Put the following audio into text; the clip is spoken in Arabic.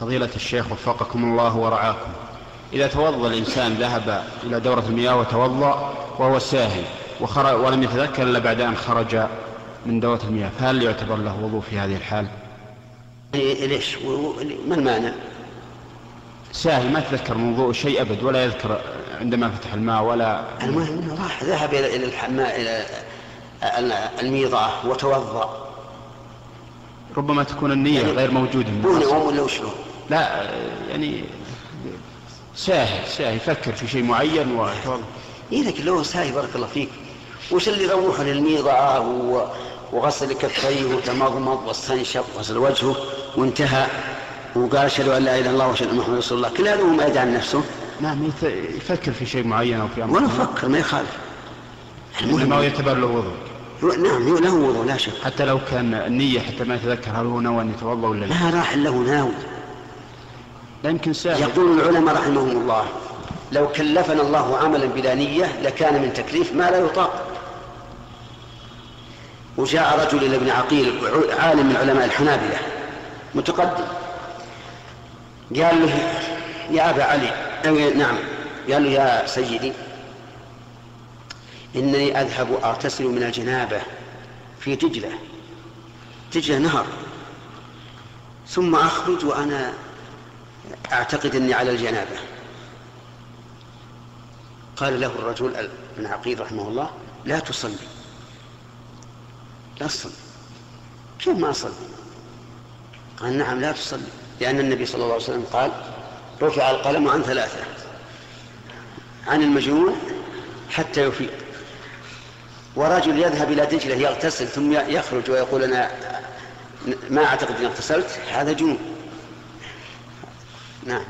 فضيلة الشيخ وفقكم الله ورعاكم إذا توضأ الإنسان ذهب إلى دورة المياه وتوضأ وهو ساهي ولم يتذكر إلا بعد أن خرج من دورة المياه فهل يعتبر له وضوء في هذه الحال؟ إيه، ليش؟ ما المانع؟ ساهي ما تذكر من وضوء شيء أبد ولا يذكر عندما فتح الماء ولا المهم راح ذهب إلى الحماء إلى الميضة وتوضأ ربما تكون النية يعني غير موجودة. هو نوم ولا وشلون؟ لا يعني ساهي ساهي يفكر في شيء معين وتوضأ إيه لكن لو ساهي بارك الله فيك. وش اللي يروح للميضة؟ وغسل كفيه وتمضمض واستنشق وغسل وجهه وانتهى. وقال أشهد أن لا إله إلا الله وأشهد أن محمد رسول الله. كل هذا ما يدعي عن نفسه. نعم يفكر في شيء معين أو في أمر ولا يفكر ما يخالف. المهم ما يعتبر له وضوء نعم له وضوء لا شك. حتى لو كان النية حتى ما يتذكر هل هو نوى أن يتوضأ ولا لا؟ ما راح له ناوي. لا يمكن سهل يقول العلماء رحمهم الله لو كلفنا الله عملا بلا نية لكان من تكليف ما لا يطاق. وجاء رجل إلى ابن عقيل عالم من علماء الحنابلة متقدم. قال له يا أبا علي نعم قال له يا سيدي إنني أذهب أغتسل من الجنابة في دجلة دجلة نهر. ثم أخرج وأنا أعتقد أني على الجنابة. قال له الرجل ابن عقيل رحمه الله لا تصلي. لا تصلي. كيف ما أصلي؟ قال نعم لا تصلي. لأن النبي صلى الله عليه وسلم قال رفع القلم عن ثلاثة عن المجنون حتى يفيق. ورجل يذهب إلى دجلة يغتسل ثم يخرج ويقول أنا ما أعتقد أني اغتسلت هذا جنون. نعم.